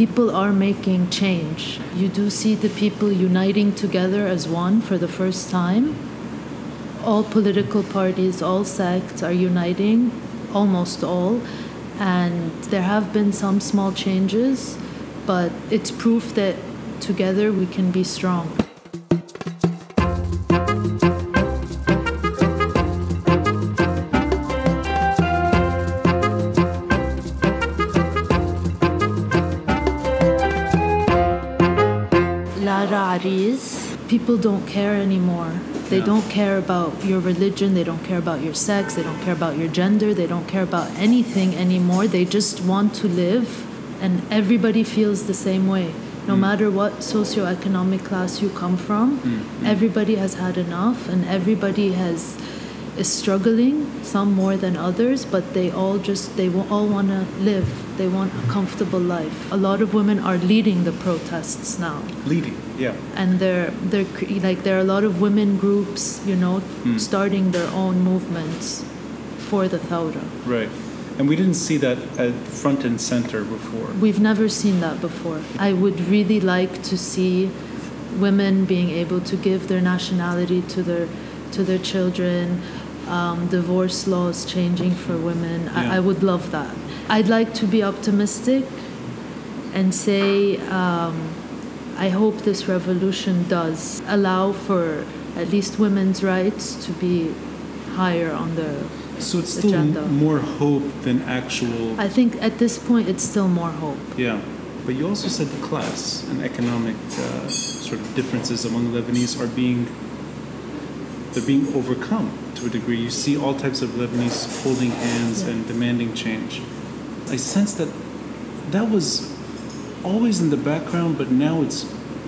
people are making change. You do see the people uniting together as one for the first time. All political parties, all sects are uniting, almost all, and there have been some small changes, but it's proof that together we can be strong. People don't care anymore. They Yeah. don't care about your religion, they don't care about your sex, they don't care about your gender, they don't care about anything anymore. They just want to live, and everybody feels the same way. No mm. matter what socioeconomic class you come from, mm, mm. everybody has had enough, and everybody has is struggling, some more than others, but they all just they all want to live. They want a comfortable life. A lot of women are leading the protests now Leading, yeah. and they're they're like there are a lot of women groups, you know, starting their own movements for the Thawra. Right. And we didn't see that at front and center before. We've never seen that before. I would really like to see women being able to give their nationality to their to their children. Um, divorce laws changing for women. Yeah. I, I would love that. I'd like to be optimistic and say um, I hope this revolution does allow for at least women's rights to be higher on the. So it's still Agenda. more hope than actual. I think at this point it's still more hope. Yeah. But you also said the class and economic uh, sort of differences among Lebanese are being they're being overcome to a degree. You see all types of Lebanese holding hands and demanding change. I sense that that was always in the background, but now it's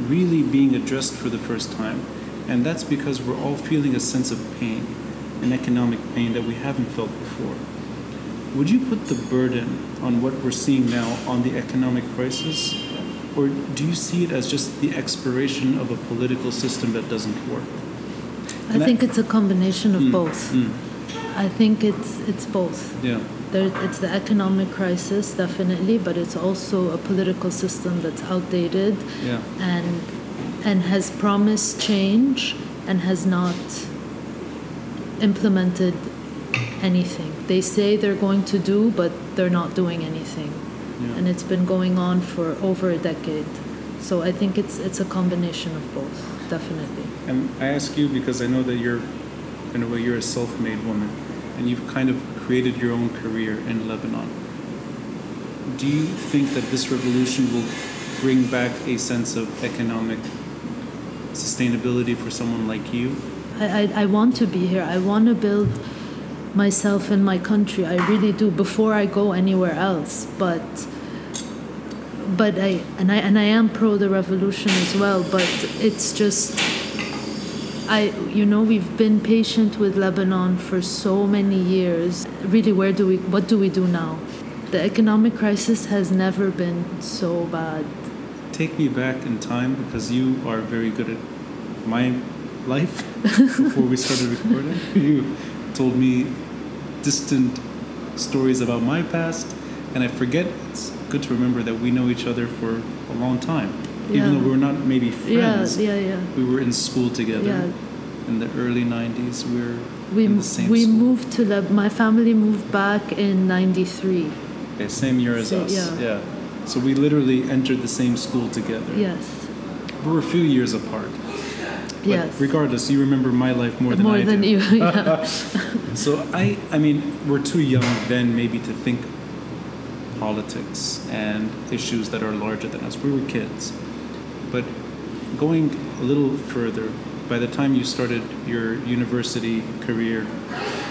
really being addressed for the first time. And that's because we're all feeling a sense of pain, an economic pain that we haven't felt before. Would you put the burden on what we're seeing now on the economic crisis? Or do you see it as just the expiration of a political system that doesn't work? I And I- think it's a combination of Mm, both. mm. I think it's it's both. Yeah. There, it's the economic crisis, definitely, but it's also a political system that's outdated Yeah. and and has promised change and has not implemented anything. They say they're going to do, but they're not doing anything, Yeah. and it's been going on for over a decade. So I think it's it's a combination of both, definitely. And I ask you because I know that you're, in a way, you're a self-made woman, and you've kind of created your own career in Lebanon. Do you think that this revolution will bring back a sense of economic sustainability for someone like you? I, I, I want to be here. I want to build myself in my country. I really do before I go anywhere else. But but I and I and I am pro the revolution as well. But it's just I you know we've been patient with Lebanon for so many years. Really, where do we what do we do now? The economic crisis has never been so bad. Take me back in time because you are very good at my life before we started recording. You told me distant stories about my past, and I forget. It's good to remember that we know each other for a long time, Yeah. even though we're not maybe friends. yeah, yeah. yeah. We were in school together Yeah. in the early '90s. We were We, in the same we school. moved to the. My family moved back in '93. Okay, same year as So- us. yeah. So we literally entered the same school together. Yes. We were a few years apart. But yes. regardless, you remember my life more than More I than do. you. Yeah. So I, I mean, we're too young then maybe to think politics and issues that are larger than us. We were kids. Going a little further, by the time you started your university career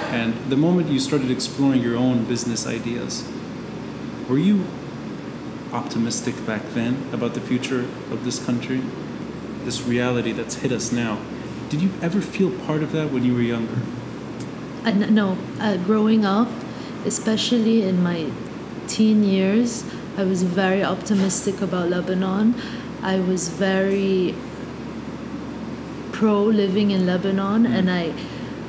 and the moment you started exploring your own business ideas, were you optimistic back then about the future of this country? This reality that's hit us now. Did you ever feel part of that when you were younger? And no, uh, growing up, especially in my teen years, I was very optimistic about Lebanon. I was very pro living in Lebanon, and I,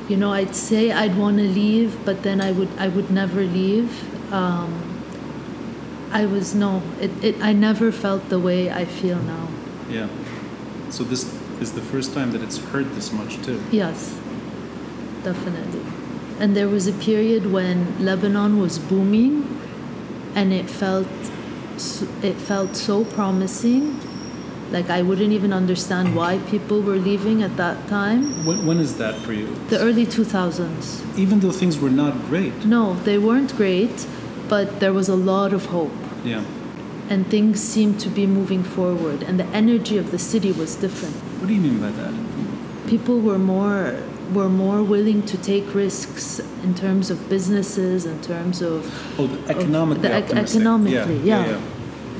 you know, I'd say I'd want to leave, but then I would I would never leave. Um, I was no. It, it I never felt the way I feel now. Yeah. So this is the first time that it's hurt this much too. Yes, definitely. And there was a period when Lebanon was booming, and it felt it felt so promising. Like I wouldn't even understand why people were leaving at that time. When, when is that for you? The early 2000s. Even though things were not great. No, they weren't great, but there was a lot of hope. Yeah. and things seemed to be moving forward and the energy of the city was different What do you mean by that? people were more were more willing to take risks in terms of businesses in terms of Oh, the economically the ec- optimistic. economically, yeah.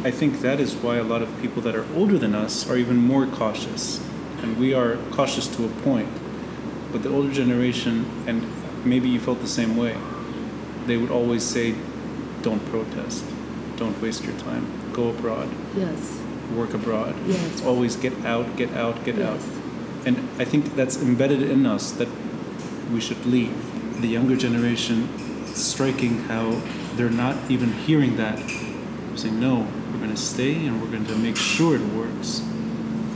I think that is why a lot of people that are older than us are even more cautious, and we are cautious to a point. But the older generation, and maybe you felt the same way, they would always say, "Don't protest, don't waste your time, go abroad, yes work abroad. Yes. It's always get out, get out, get out." And I think that's embedded in us that we should leave. The younger generation, it's striking how they're not even hearing that. They're saying, no, we're going to stay and we're going to make sure it works.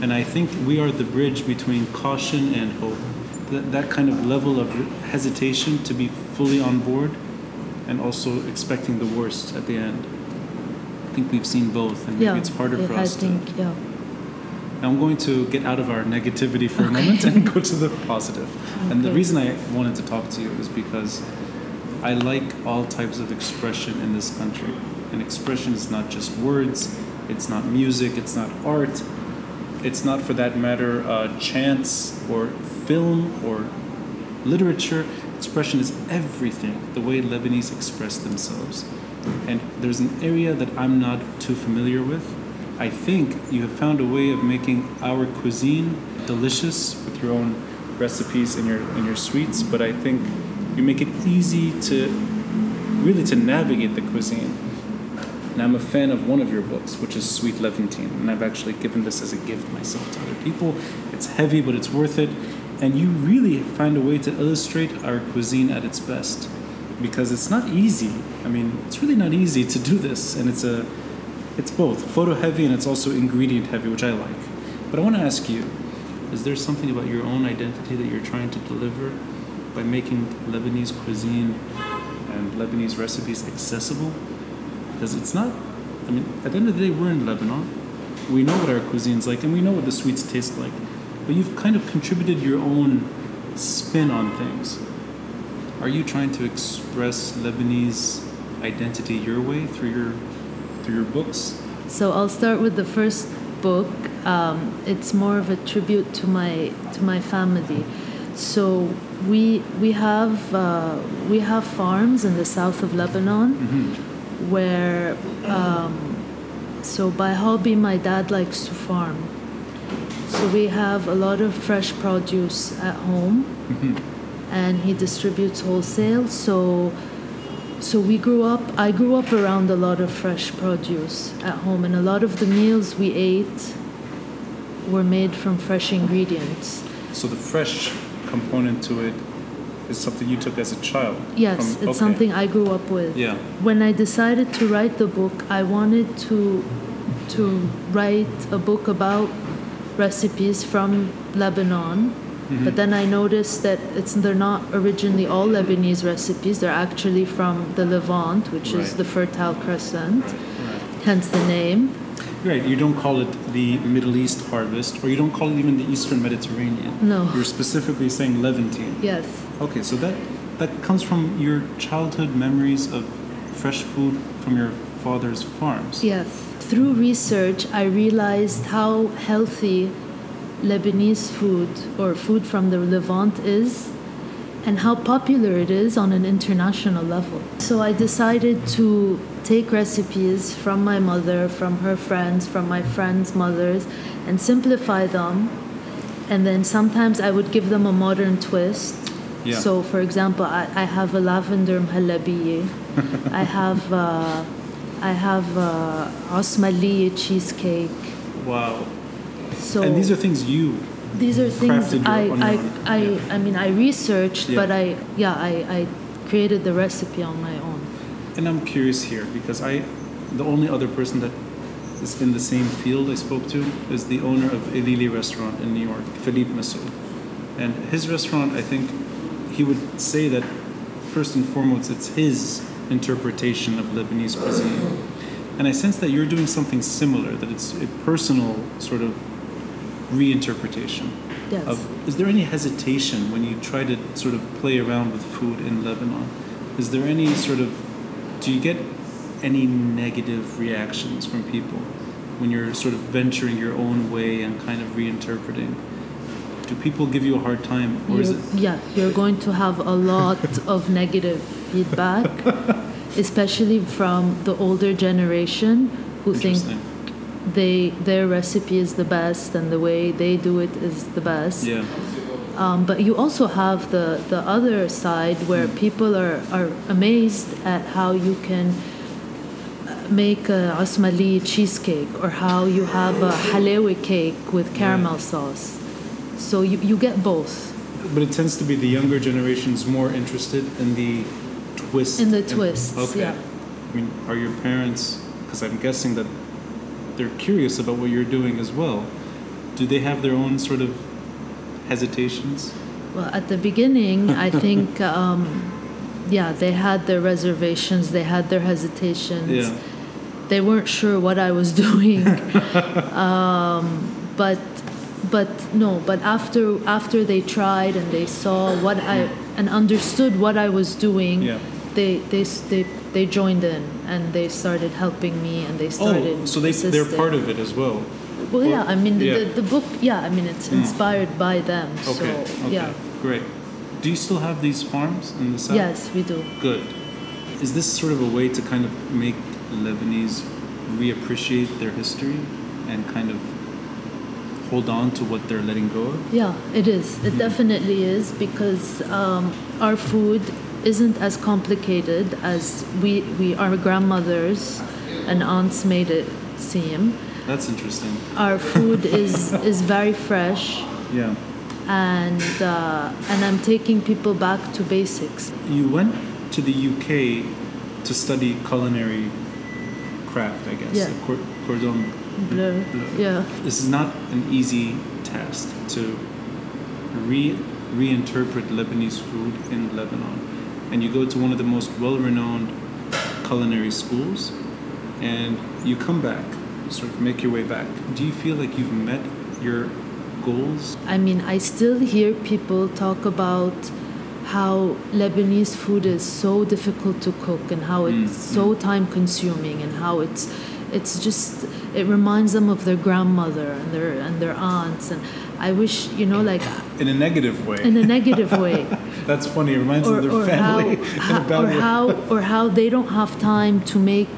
And I think we are the bridge between caution and hope. That, that kind of level of hesitation to be fully on board and also expecting the worst at the end. I think we've seen both, and maybe it's harder for I us to. think yeah Now I'm going to get out of our negativity for a moment and go to the positive. Okay. And the reason I wanted to talk to you is because I like all types of expression in this country. And expression is not just words, it's not music, it's not art, it's not for that matter uh, chants or film or literature. Expression is everything, the way Lebanese express themselves. And there's an area that I'm not too familiar with. I think you have found a way of making our cuisine delicious with your own recipes and your and your sweets, but I think you make it easy to really to navigate the cuisine. And I'm a fan of one of your books, which is Sweet Levantine, and I've actually given this as a gift myself to other people. It's heavy, but it's worth it. And you really find a way to illustrate our cuisine at its best, because it's not easy. I mean, it's really not easy to do this, and it's a, it's both photo heavy and it's also ingredient heavy, which I like. But I want to ask you, is there something about your own identity that you're trying to deliver by making Lebanese cuisine and Lebanese recipes accessible? Because it's not. I mean, at the end of the day, we're in Lebanon. We know what our cuisine's like, and we know what the sweets taste like. But you've kind of contributed your own spin on things. Are you trying to express Lebanese identity your way through your through your books? So I'll start with the first book. Um, it's more of a tribute to my to my family. So we we have uh, we have farms in the south of Lebanon Mm-hmm. Where um, so by hobby my dad likes to farm. So we have a lot of fresh produce at home Mm-hmm. and he distributes wholesale. So, so we grew up. I grew up around a lot of fresh produce at home, and a lot of the meals we ate were made from fresh ingredients. So the fresh component to it is something you took as a child. Yes, from- it's okay. something I grew up with. Yeah. When I decided to write the book, I wanted to to write a book about recipes from Lebanon. Mm-hmm. But then I noticed that it's they're not originally all Lebanese recipes. They're actually from the Levant, which is the Fertile Crescent, Right. hence the name. Right. You don't call it the Middle East harvest, or you don't call it even the Eastern Mediterranean. No. You're specifically saying Levantine. Yes. Okay, so that that comes from your childhood memories of fresh food from your father's farms. Yes. Through research, I realized how healthy Lebanese food or food from the Levant is and how popular it is on an international level. So I decided to take recipes from my mother, from her friends, from my friends' mothers, and simplify them. And then sometimes I would give them a modern twist. Yeah. So, for example, I, I have a lavender mhalabiye. I have uh, I have uh, osmaliye cheesecake. Wow. So and these are things you. these are things I I. I, Yeah. I mean I researched, Yeah. but I yeah I, I created the recipe on my own. And I'm curious here because I the only other person that is in the same field I spoke to is the owner of Ilili restaurant in New York, Philippe Massoud. And his restaurant, I think he would say that first and foremost, it's his interpretation of Lebanese cuisine. And I sense that you're doing something similar, that it's a personal sort of reinterpretation. Yes. Of, is there any hesitation when you try to sort of play around with food in Lebanon? Is there any sort of, do you get any negative reactions from people when you're sort of venturing your own way and kind of reinterpreting? Do people give you a hard time, or is You're- it? yeah, you're going to have a lot of negative feedback, especially from the older generation who think they their recipe is the best and the way they do it is the best. Yeah. Um, but you also have the, the other side where people are, are amazed at how you can make a asmali cheesecake or how you have a halewi cake with caramel sauce. So you, you get both. But it tends to be the younger generations more interested in the twist. In the and- twists, okay. yeah. I mean, are your parents? Because I'm guessing that they're curious about what you're doing as well. Do they have their own sort of hesitations? Well, at the beginning, I think, um, yeah, they had their reservations, they had their hesitations. Yeah. They weren't sure what I was doing. um, but, but no, but after after they tried and they saw what I and understood what I was doing, Yeah. they, they they they joined in and they started helping me and they started. Oh, so they they're part of it as well. Well, yeah, I mean the, Yeah. the, the book. Yeah, I mean it's inspired by them. Okay. So okay. yeah. Great. Do you still have these farms in the south? Yes, we do. Good. Is this sort of a way to kind of make Lebanese reappreciate their history and kind of hold on to what they're letting go of? Yeah, it is. It definitely is because um, our food isn't as complicated as we, we our grandmothers and aunts made it seem. That's interesting. Our food is is very fresh, Yeah. and uh, and I'm taking people back to basics. You went to the UK to study culinary craft, I guess. Yeah. Cor- cordon Bleu. Yeah. This is not an easy task to re reinterpret Lebanese food in Lebanon. And you go to one of the most well renowned culinary schools and you come back, sort of make your way back. Do you feel like you've met your goals? I mean, I still hear people talk about how Lebanese food is so difficult to cook and how it's mm, so mm. time consuming and how it's it's just it reminds them of their grandmother and their and their aunts and I wish you know like In a negative way. in a negative way That's funny. It reminds or, them of their how, family how bad or way. how or how they don't have time to make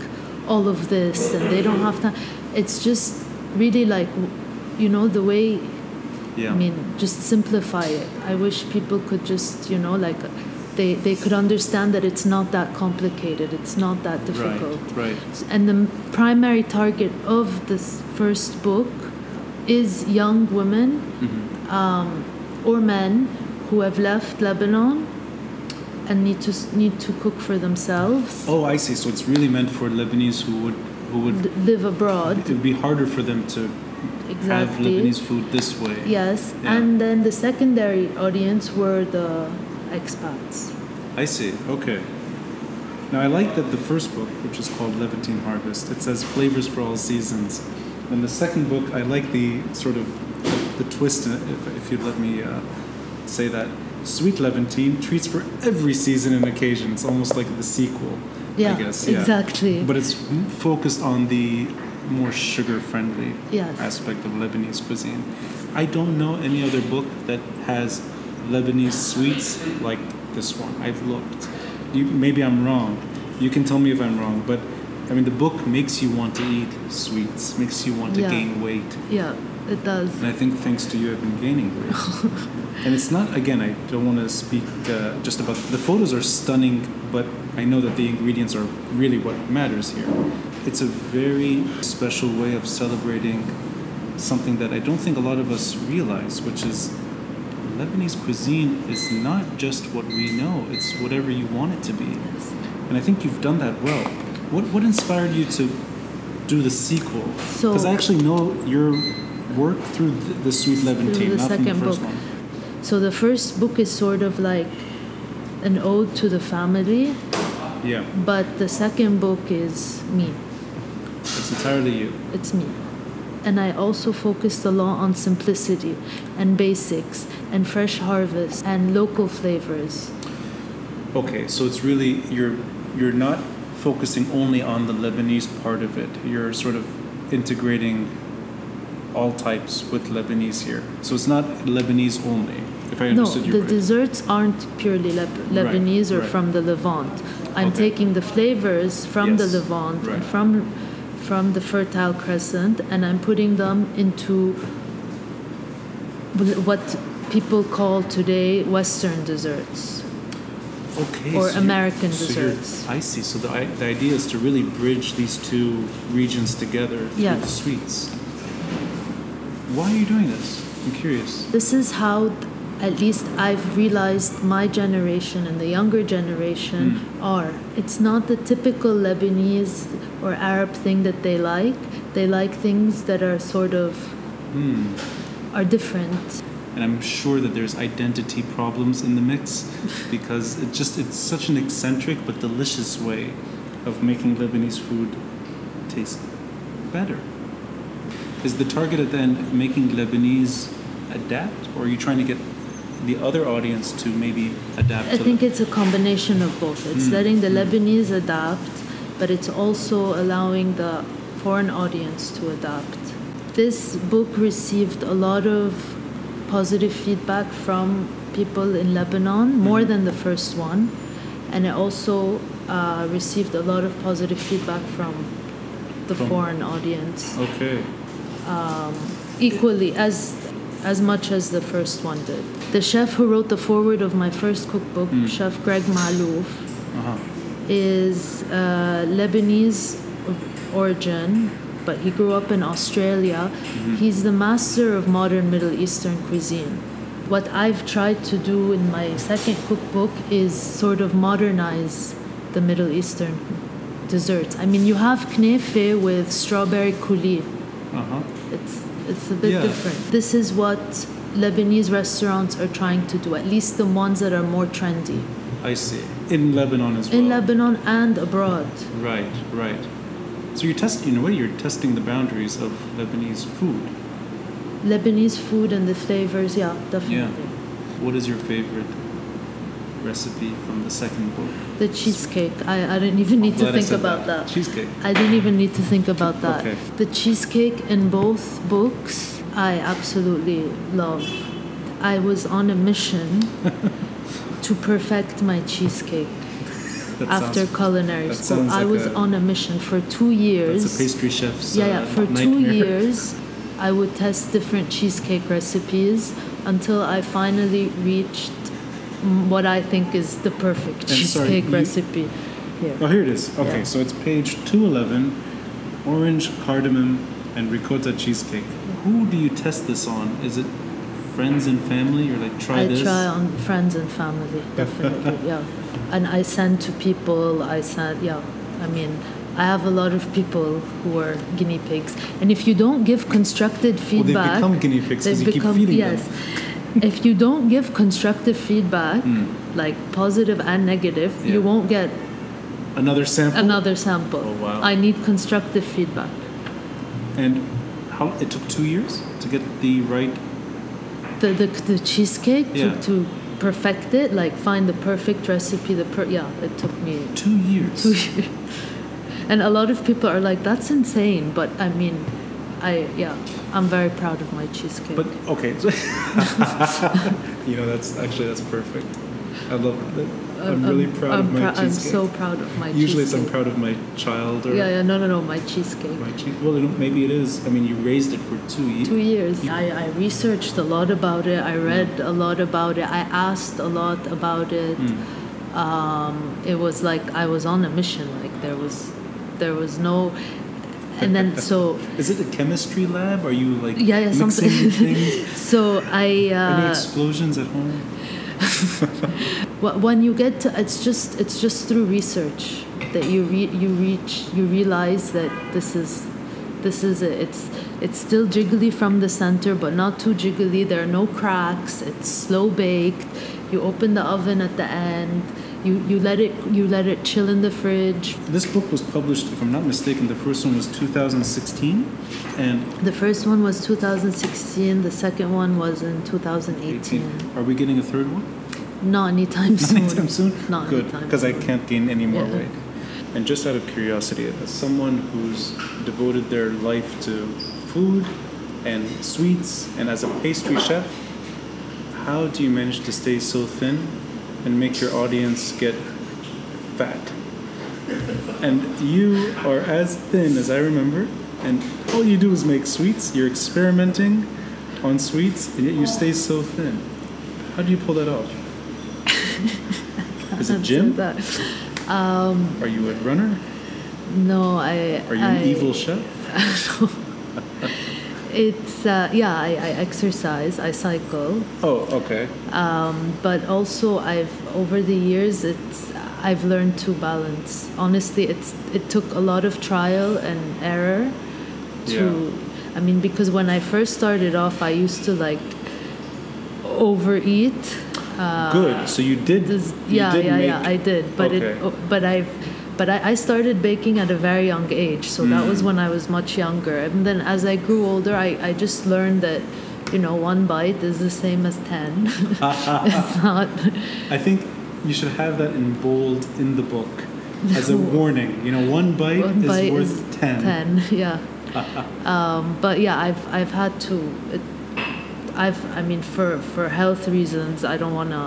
all of this and they don't have time it's just really like you know the way yeah. I mean, just simplify it. I wish people could just, you know, like they, they could understand that it's not that complicated, it's not that difficult. right, right. And the primary target of this first book is young women Mm-hmm. um, or men who have left Lebanon and need to need to cook for themselves, Oh, I see. So it's really meant for Lebanese who would who would live abroad. it would be harder for them to have Lebanese food this way. Yes, Yeah. and then the secondary audience were the expats. I see. Okay. Now I like that the first book, which is called Levantine Harvest, it says flavors for all seasons. And the second book, I like the sort of the twist, if, if you'd let me uh, say that. Sweet Levantine treats for every season and occasion. It's almost like the sequel, Yeah, I guess. Yeah. exactly. But it's focused on the more sugar-friendly Yes. aspect of Lebanese cuisine. I don't know any other book that has Lebanese sweets like this one. I've looked. You, maybe I'm wrong. You can tell me if I'm wrong, but I mean the book makes you want to eat sweets, makes you want to Yeah. gain weight, Yeah, it does. and I think thanks to you, I've been gaining weight. and it's not again. I don't want to speak uh, just about the photos are stunning, but I know that the ingredients are really what matters here. It's a very special way of celebrating something that I don't think a lot of us realize, which is Lebanese cuisine is not just what we know, it's whatever you want it to be. And I think you've done that well. What what inspired you to do the sequel? So- Because I actually know your work through the, the Sweet Levantine, the not from the second first book. one. So the first book is sort of like an ode to the family, Yeah, but the second book is me. it's entirely you. It's me. And I also focused a lot on simplicity and basics and fresh harvest and local flavors. Okay, so it's really you're you're not focusing only on the Lebanese part of it. You're sort of integrating all types with Lebanese here. So it's not Lebanese only. If I No, understood you the right. desserts aren't purely Leb- Lebanese or right. from the Levant. I'm Okay. taking the flavors from the Levant right. and from from the Fertile Crescent, and I'm putting them into what people call today Western desserts. okay, or so American so desserts. I see. So the, i- the idea is to really bridge these two regions together through Yes. the sweets. Why are you doing this? I'm curious. This is how, at least, I've realized my generation and the younger generation Hmm. are. It's not the typical Lebanese or Arab thing that they like. They like things that are sort of Hmm. are different. and I'm sure that there's identity problems in the mix because it just it's such an eccentric but delicious way of making Lebanese food taste better. Is the target at the end making Lebanese adapt, or are you trying to get the other audience to maybe adapt? I think the- it's a combination of both. It's Mm. letting the Lebanese adapt, but it's also allowing the foreign audience to adapt. This book received a lot of positive feedback from people in Lebanon, more Mhm. than the first one, and it also uh, received a lot of positive feedback from the From- foreign audience, okay. equally as as much as the first one did. The chef who wrote the foreword of my first cookbook, Mm. Chef Greg Malouf, Uh-huh. is uh, Lebanese origin, but he grew up in Australia. Mm-hmm. He's the master of modern Middle Eastern cuisine. What I've tried to do in my second cookbook is sort of modernize the Middle Eastern desserts. I mean, you have knefe with strawberry coulis. Uh-huh. It's a bit Yeah. different. This is what Lebanese restaurants are trying to do, at least the ones that are more trendy I see. In Lebanon as well. in Lebanon and abroad. Right, right. So you're testing, in a way, you're testing the boundaries of Lebanese food. Lebanese food and the flavors, yeah, definitely. Yeah. What is your favorite recipe from the second book? The cheesecake, I, I didn't even need to think about that. Cheesecake. I didn't even need to think about that. Okay. The cheesecake in both books, I absolutely love. I was on a mission to perfect my cheesecake That after sounds, culinary that school. sounds I was a- on a mission for two years. that's a pastry chef's Yeah, yeah. uh, For two years, I would test different cheesecake recipes until I finally reached what I think is the perfect And sorry, cheesecake you- recipe. Here. Oh, here it is. Okay, Yeah. so it's page 211 orange, cardamom, and ricotta cheesecake. Who do you test this on? Is it friends and family? Or like, try I this? try on friends and family, definitely. yeah, and I send to people. I send. Yeah, I mean, I have a lot of people who are guinea pigs, and if you don't give constructive Well, feedback, they become guinea pigs because you keep feeding yes. them. If you don't give constructive feedback, Mm. like positive and negative, Yeah. you won't get Another sample? another sample. Oh, wow. I need constructive feedback. And how it took two years to get the right. The the, the cheesecake Yeah. to, to perfect it, like find the perfect recipe. The per yeah, it took me Two years. two years. And a lot of people are like, "That's insane," but I mean, I yeah, I'm very proud of my cheesecake. But okay, you know that's actually that's perfect. I love that. I'm really proud I'm of my cheesecake. I'm so proud of my cheesecake. Usually, it's I'm proud of my child or Yeah, yeah, no, no, no, my cheesecake. my cheese. Well, you maybe it is. I mean, you raised it for two years. Two years. I, I researched a lot about it. I read a lot about it. I asked a lot about it. Hmm. Um, it was like I was on a mission. Like there was, there was no, and then so Is it a chemistry lab? Are you like yeah, yeah, mixing something. things? so I. Any Uh, explosions at home? when you get to, it's just it's just through research. that you re- you reach you realize that this is this is it. It's it's still jiggly from the center, but not too jiggly. There are no cracks. It's slow baked. You open the oven at the end. You you let it you let it chill in the fridge. This book was published, if I'm not mistaken, the first one was 2016, and The first one was 2016. The second one was in 2018. 18. Are we getting a third one? Not anytime Not soon. anytime soon? Not Good, because I can't gain any more Yeah. weight. And just out of curiosity, as someone who's devoted their life to food and sweets and as a pastry chef, how do you manage to stay so thin and make your audience get fat? And you are as thin as I remember, and all you do is make sweets. You're experimenting on sweets, and yet you stay so thin. How do you pull that off? Is it gym? that. Um, are you a runner? No, I. Are you I, an evil chef? It's uh, yeah. I, I exercise. I cycle. Oh, okay. Um, but also I've over the years it's I've learned to balance. Honestly, it's it took a lot of trial and error to I mean because when I first started off I used to like overeat. Uh, Good. So you did. This, you yeah, did yeah, make, yeah, I did. But Okay. it but I've but I, I started baking at a very young age, so that Mm. was when I was much younger. And then as I grew older, I, I just learned that, you know, one bite is the same as ten. it's not. I think you should have that in bold in the book as a warning. You know, one bite One is bite worth is ten. 10 yeah um, but yeah i've i've had to it, i've i mean for for health reasons i don't want to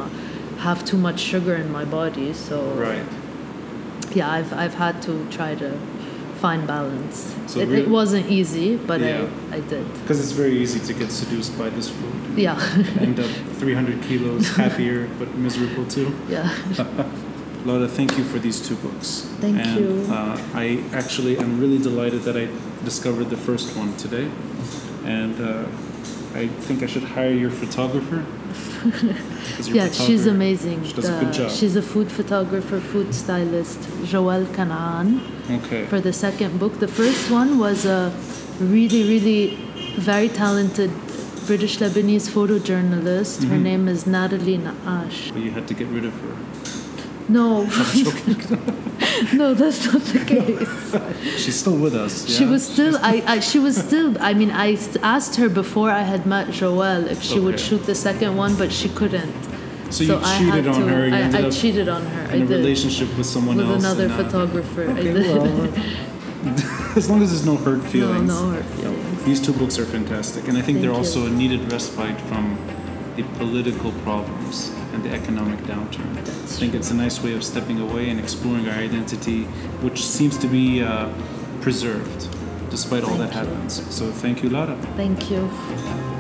have too much sugar in my body so Right. Yeah i've i've had to try to find balance So it, really- it wasn't easy but Yeah. i i did Because it's very easy to get seduced by this food. yeah End up 300 kilos happier but miserable too. yeah Lara, thank you for these two books. Thank and, you. Uh, I actually am really delighted that I discovered the first one today, and uh, I think I should hire your photographer. yeah she's amazing She does a good job. she's a food photographer food stylist joelle kanaan Okay. for the second book. The first one was a really, really very talented British Lebanese photojournalist. Her Mhm. name is Natalie Naccache. But you had to get rid of her. No, no, that's not the case. She's still with us. She was still, I, I, she was still. I mean, I asked her before I had met Joelle if she would shoot the second one, but she couldn't. So you I cheated on to, her. You I, I cheated on her. I in a did relationship with someone with else. another and, uh, photographer. I did. well, as long as there's no hurt no, feelings. no hurt feelings. These two books are fantastic, and I think Thank they're you. also a needed respite from the political problems and the economic downturn. I think it's a nice way of stepping away and exploring our identity, which seems to be uh, preserved despite all Thank that you. happens. So thank you, Lara. Thank you.